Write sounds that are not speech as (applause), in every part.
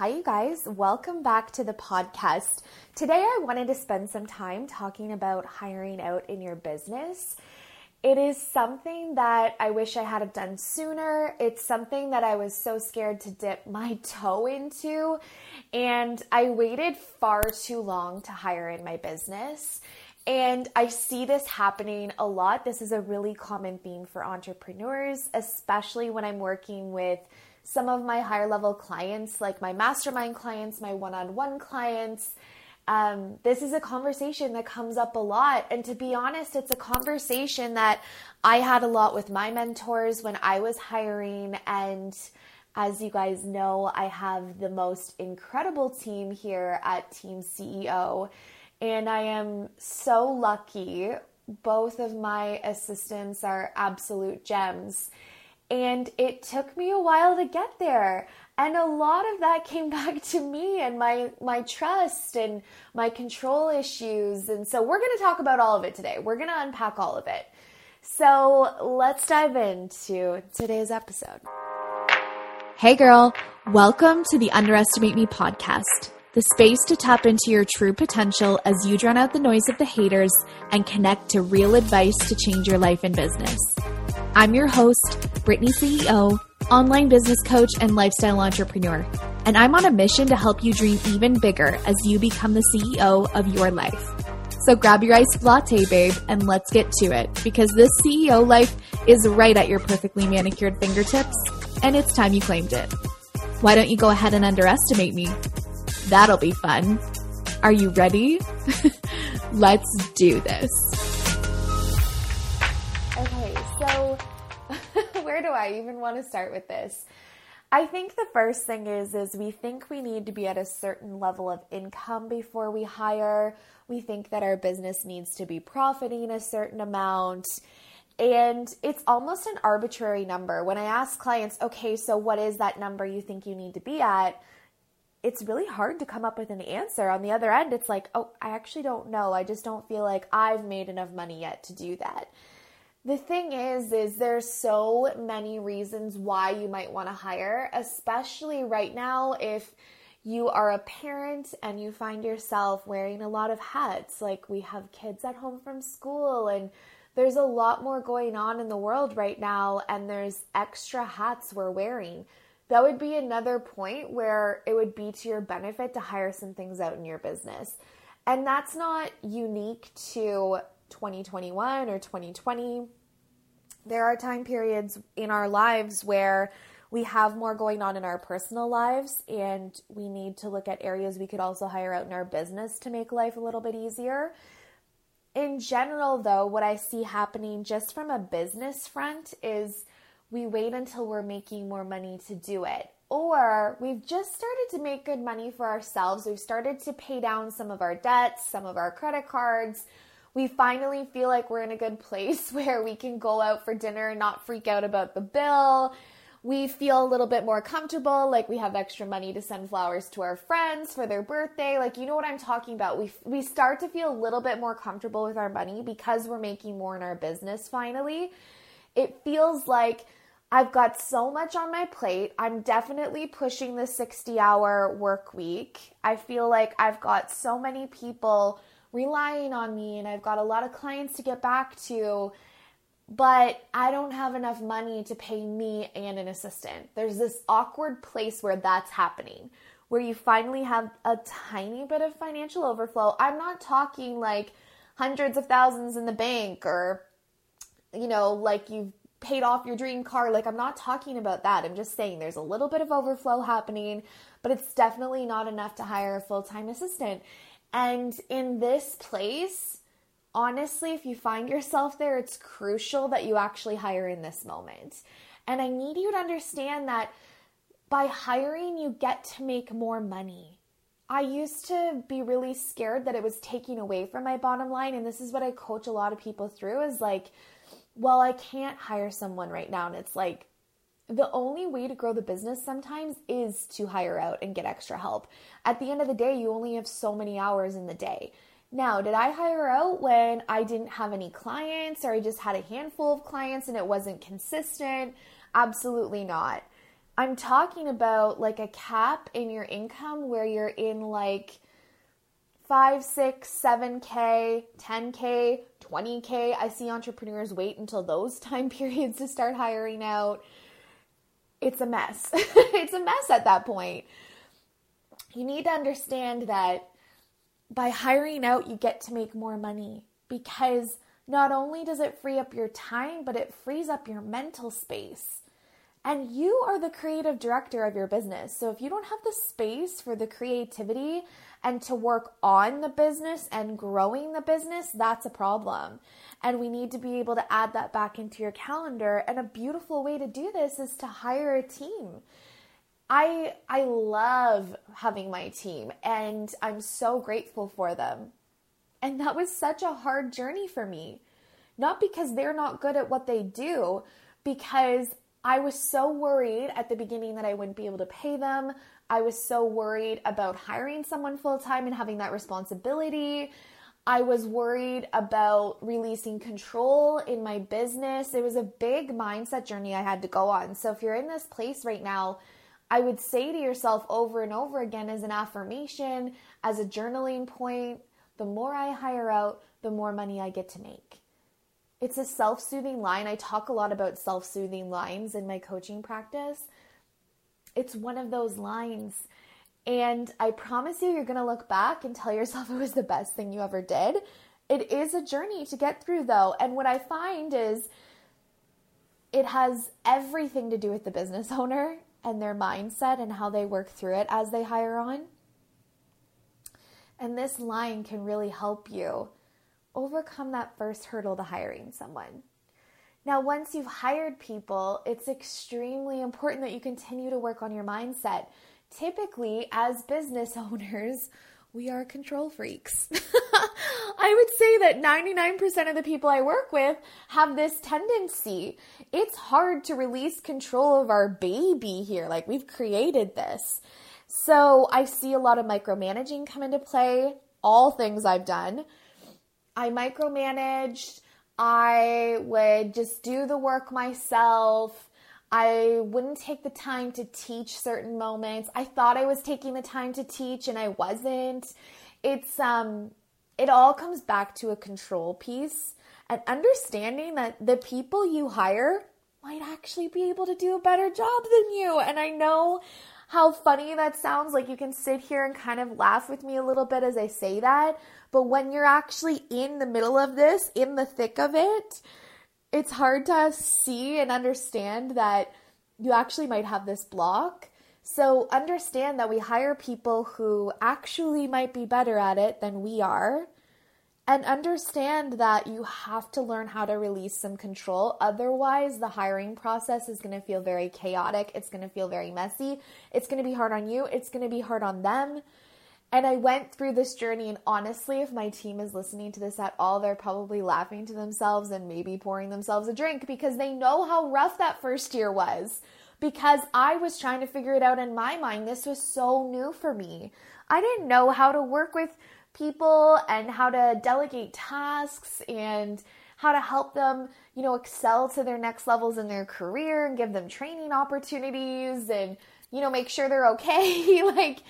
Hi, you guys. Welcome back to the podcast. Today, I wanted to spend some time talking about hiring out in your business. It is something that I wish I had done sooner. It's something that I was so scared to dip (laughs) my toe into, and I waited far too long to hire in my business. And I see this happening a lot. This is a really common theme for entrepreneurs, especially when I'm working with some of my higher level clients, like my mastermind clients, my one on one clients. Um, this is a conversation that comes up a lot. And to be honest, it's a conversation that I had a lot with my mentors when I was hiring. And as you guys know, I have the most incredible team here at Team CEO. And I am so lucky. Both of my assistants are absolute gems. And it took me a while to get there. And a lot of that came (laughs) back to me and my my trust and my control issues. And so we're going to talk about all of it today. We're going to unpack all of it. So, let's dive into today's episode. Hey girl, welcome to the Underestimate Me podcast. The space to tap into your true potential as you drown out the noise of the haters and connect to real advice to change your life and business. I'm your host, Brittany CEO, online business coach, and lifestyle entrepreneur. And I'm on a mission to help you dream even bigger as you become the CEO of your life. So grab your iced latte, babe, and let's get to it because this CEO life is right at your perfectly manicured fingertips, and it's time you claimed it. Why don't you go ahead and underestimate me? That'll be fun. Are you ready? (laughs) let's do this. Okay, so (laughs) where do I even want to start with this? I think the first thing is is we think we need to be at a certain level of income before we hire. We think that our business needs to be profiting a certain amount. And it's almost an arbitrary number. When I ask clients, okay, so what is that number you think you need to be at? It's really hard to come up with an answer. On the other end, it's like, oh, I actually don't know. I just don't feel like I've made enough money yet to do that. The thing is is there's so many reasons why you might want to hire, especially right now if you are a parent and you find yourself wearing a lot of hats. Like we have kids at home from school and there's a lot more going on in the world right now and there's extra hats we're wearing. That would be another point where it would be to your benefit to hire some things out in your business. And that's not unique to 2021 or 2020. There are time periods in our lives where we have more going on in our personal lives and we need to look at areas we could also hire out in our business to make life a little bit easier. In general, though, what I see happening just from a business front is we wait until we're making more money to do it. Or we've just started to make good money for ourselves. We've started to pay down some of our debts, some of our credit cards we finally feel like we're in a good place (laughs) where we can go out for dinner and not freak out about the bill. We feel a little bit more comfortable, like we have extra money to send flowers to our friends for their birthday. Like, you know what I'm talking about. We, we start to feel a little bit more comfortable with our money because we're making more in our business finally. It feels like I've got so much on my plate. I'm definitely pushing the 60 hour work week. I feel like I've got so many people relying on me and I've got a lot of clients to get back to, but I don't have enough money to pay me and an assistant. There's this awkward place where that's happening, where you finally have a tiny bit of financial overflow. I'm not talking like hundreds of thousands in the bank or, you know, like you've paid off your dream car. Like, I'm not talking about that. I'm just saying there's a little bit of overflow happening, but it's definitely not enough to hire a full time assistant. And in this place, honestly, if you find yourself there, it's crucial that you actually hire in this moment. And I need you to understand that by hiring, you get to make more money. I used to be really scared that it was taking away from my bottom line. And this is what I coach a lot of people through is like, well, I can't hire someone right now. And it's like, the only way to grow the business sometimes is to hire out and get extra help. At the end of the day, you only have so many hours in the day. Now, did I hire out when I didn't have any clients or I just had a handful of clients and it wasn't consistent? Absolutely not. I'm talking about like a cap in your income where you're in like five, six, seven K, 10K, 20K. I see entrepreneurs wait until those (laughs) time periods to start hiring out. It's a mess. (laughs) it's a mess at that point. You need to understand that by hiring out, you get to make more money because not only does it free up your time, but it frees up your mental space. And you are the creative director of your business. So if you don't have the space for the creativity and to work on the business and growing the business, that's a problem. And we need to be able to add that back into your calendar. And a beautiful way to do this is to hire a team. I I love having my team and I'm so grateful for them. And that was such a hard journey for me. Not because they're not good at what they do, because I was so worried at the beginning that I wouldn't be able to pay them. I was so worried about hiring someone full time and having that responsibility. I was worried about releasing control in my business. It was a big mindset journey I had to go on. So if you're in this place right now, I would say to yourself over and over again as an affirmation, as a journaling point, the more I hire out, the more money I get to make. It's a self soothing line. I talk a lot about self soothing lines in my coaching practice. It's one of those lines. And I promise you, you're going to look back and tell yourself it was the best thing you ever did. It is a journey to get through, though. And what I find is it has everything to do with the business owner and their mindset and how they work through it as they hire on. And this line can really help you overcome that first hurdle to hiring someone. Now, once you've hired people, it's extremely important that you continue to work on your mindset. Typically, as business (laughs) owners, we are control freaks. (laughs) I would say that 99% of the people I work with have this tendency. It's hard to release control of our baby here. Like, we've created this. So, I see a lot of micromanaging come into play, all things I've done. I micromanaged, I would just do the work myself. I wouldn't take the time to teach certain moments. I thought I was taking the time to teach and I wasn't. It's um it all comes back to a control piece and understanding that the people you hire might actually be able to do a better job than you. And I know how funny that sounds. Like you can sit here and kind of laugh with me a little bit as I say that. But when you're actually in the middle of this, in the thick of it, it's hard to see and understand that you actually might have this block. So understand that we hire people who actually might be better at it than we are. And understand that you have to learn how to release some control. Otherwise, the hiring process is going to feel very chaotic. It's going to feel very messy. It's going to be hard on you. It's going to be hard on them. And I went through this journey, and honestly, if my team is listening to this at all, they're probably laughing to themselves and maybe pouring themselves a drink because they know how rough that first year was. Because I was trying to figure it out in my mind. This was so new for me. I didn't know how to work with people and how to delegate tasks and how to help them, you know, excel to their next levels in their career and give them training opportunities and, you know, make sure they're okay. (laughs) like,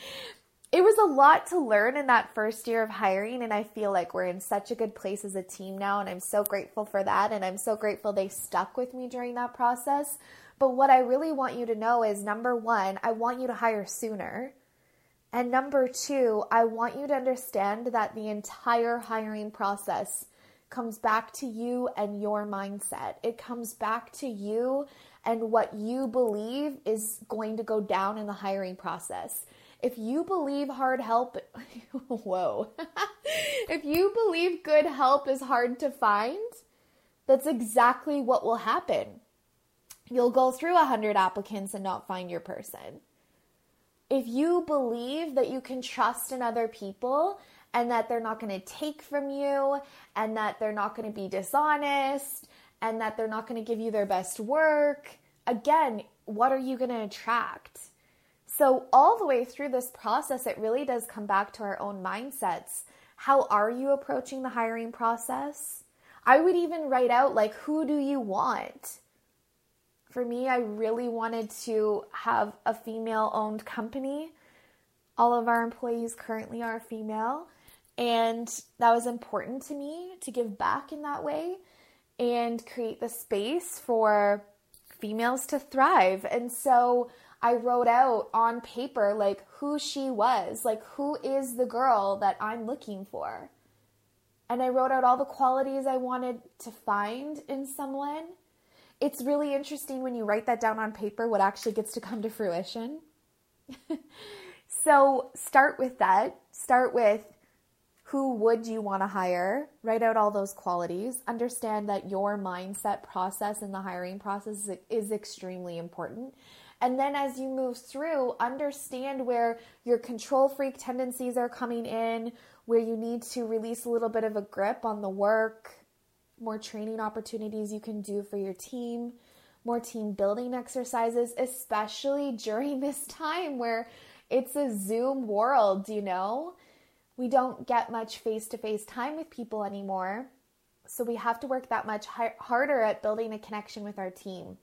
it was a lot to learn in that first year of hiring and i feel like we're in such a good place as a team now and i'm so grateful for that and i'm so grateful they stuck with me during that process but what i really want you to know is number one i want you to hire sooner and number two i want you to understand that the entire hiring process comes back to you and your mindset it comes back to you and what you believe is going to go down in the hiring process if you believe hard help, (laughs) whoa, (laughs) if you believe good help is hard to find, that's exactly what will happen. You'll go through a hundred applicants and not find your person. If you believe that you can trust in other people and that they're not going to take from you and that they're not going to be dishonest and that they're not going to give you their best work, again, what are you going to attract? So, all the way through this process, it really does come back to our own mindsets. How are you approaching the hiring process? I would even write out, like, who do you want? For me, I really wanted to have a female owned company. All of our employees currently are female, and that was important to me to give back in that way and create the space for females to thrive. And so I wrote out on paper like who she was, like who is the girl that I'm looking for. And I wrote out all the qualities I wanted to find in someone. It's really interesting when you write that down on paper what actually gets to come to fruition. (laughs) so start with that. Start with who would you want to hire? Write out all those qualities. Understand that your mindset process in the hiring process is extremely important. And then as you move through, understand where your control freak tendencies are coming in, where you need to release a little bit of a grip on the work, more training opportunities you can do for your team, more team building exercises, especially (laughs) during this time where it's a Zoom world, you know? We don't get much face to face time with people anymore. So we have to work that much harder at building a connection with our team.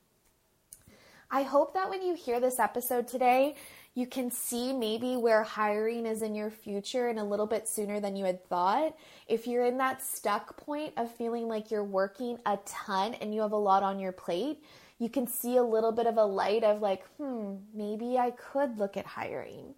I hope that when you hear this episode today, you can see maybe where hiring is in your future and a little bit sooner than you had thought. If you're in that stuck point of feeling like you're working a ton and you have a lot on your plate, you can see a little bit of a light of like, hmm, maybe I could look at hiring.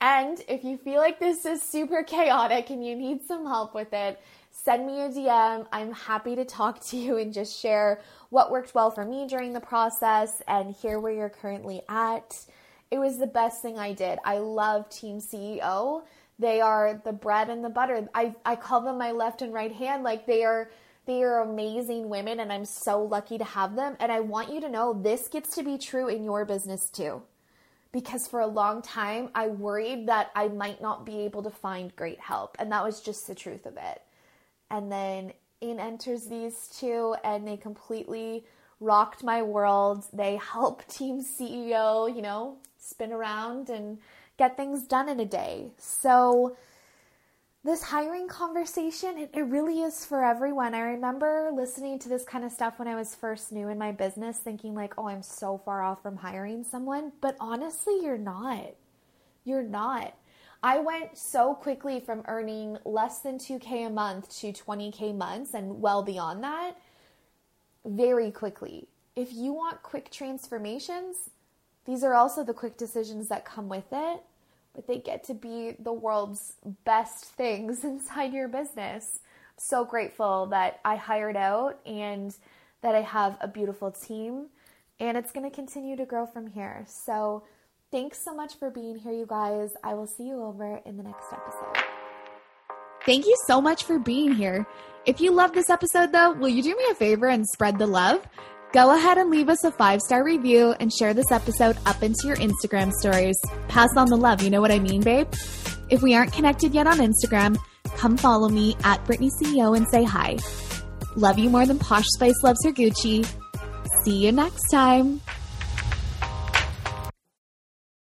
And if you feel like this is super chaotic and you need some help with it, send me a DM. I'm happy to talk to you and just share what worked well for me during the process and hear where you're currently at. It was the best thing I did. I love Team CEO. They are the bread and the butter. I, I call them my left and right hand. Like they are they are amazing women and I'm so lucky to have them. And I want you to know this gets to be true in your business too. Because for a long time I worried that I might not be able to find great help. And that was just the truth of it and then in enters these two and they completely rocked my world. They help (laughs) team CEO, you know, spin around and get things done in a day. So this hiring conversation, it, it, really is for everyone. I remember listening to this kind of stuff when I was first new in my business, thinking like, oh, I'm so far off from hiring someone. But honestly, you're not. You're not. I went so quickly from earning less than 2K a month to 20K months and well beyond that very quickly. If you want quick transformations, these are also the quick decisions that come with it, but they get to be the world's best things (laughs) inside your business. so grateful that I hired out and that I have a beautiful team, and it's going to continue to grow from here. So, Thanks so much for being here, you guys. I will see you over in the next episode. Thank you so much for being here. If you love this episode, though, will you do me a favor and spread the love? Go ahead and leave us a five star review and share this episode up into your Instagram stories. Pass on the love, you know what I mean, babe? If we aren't connected yet on Instagram, come follow me at Brittany CEO and say hi. Love you more than Posh Spice loves her Gucci. See you next time.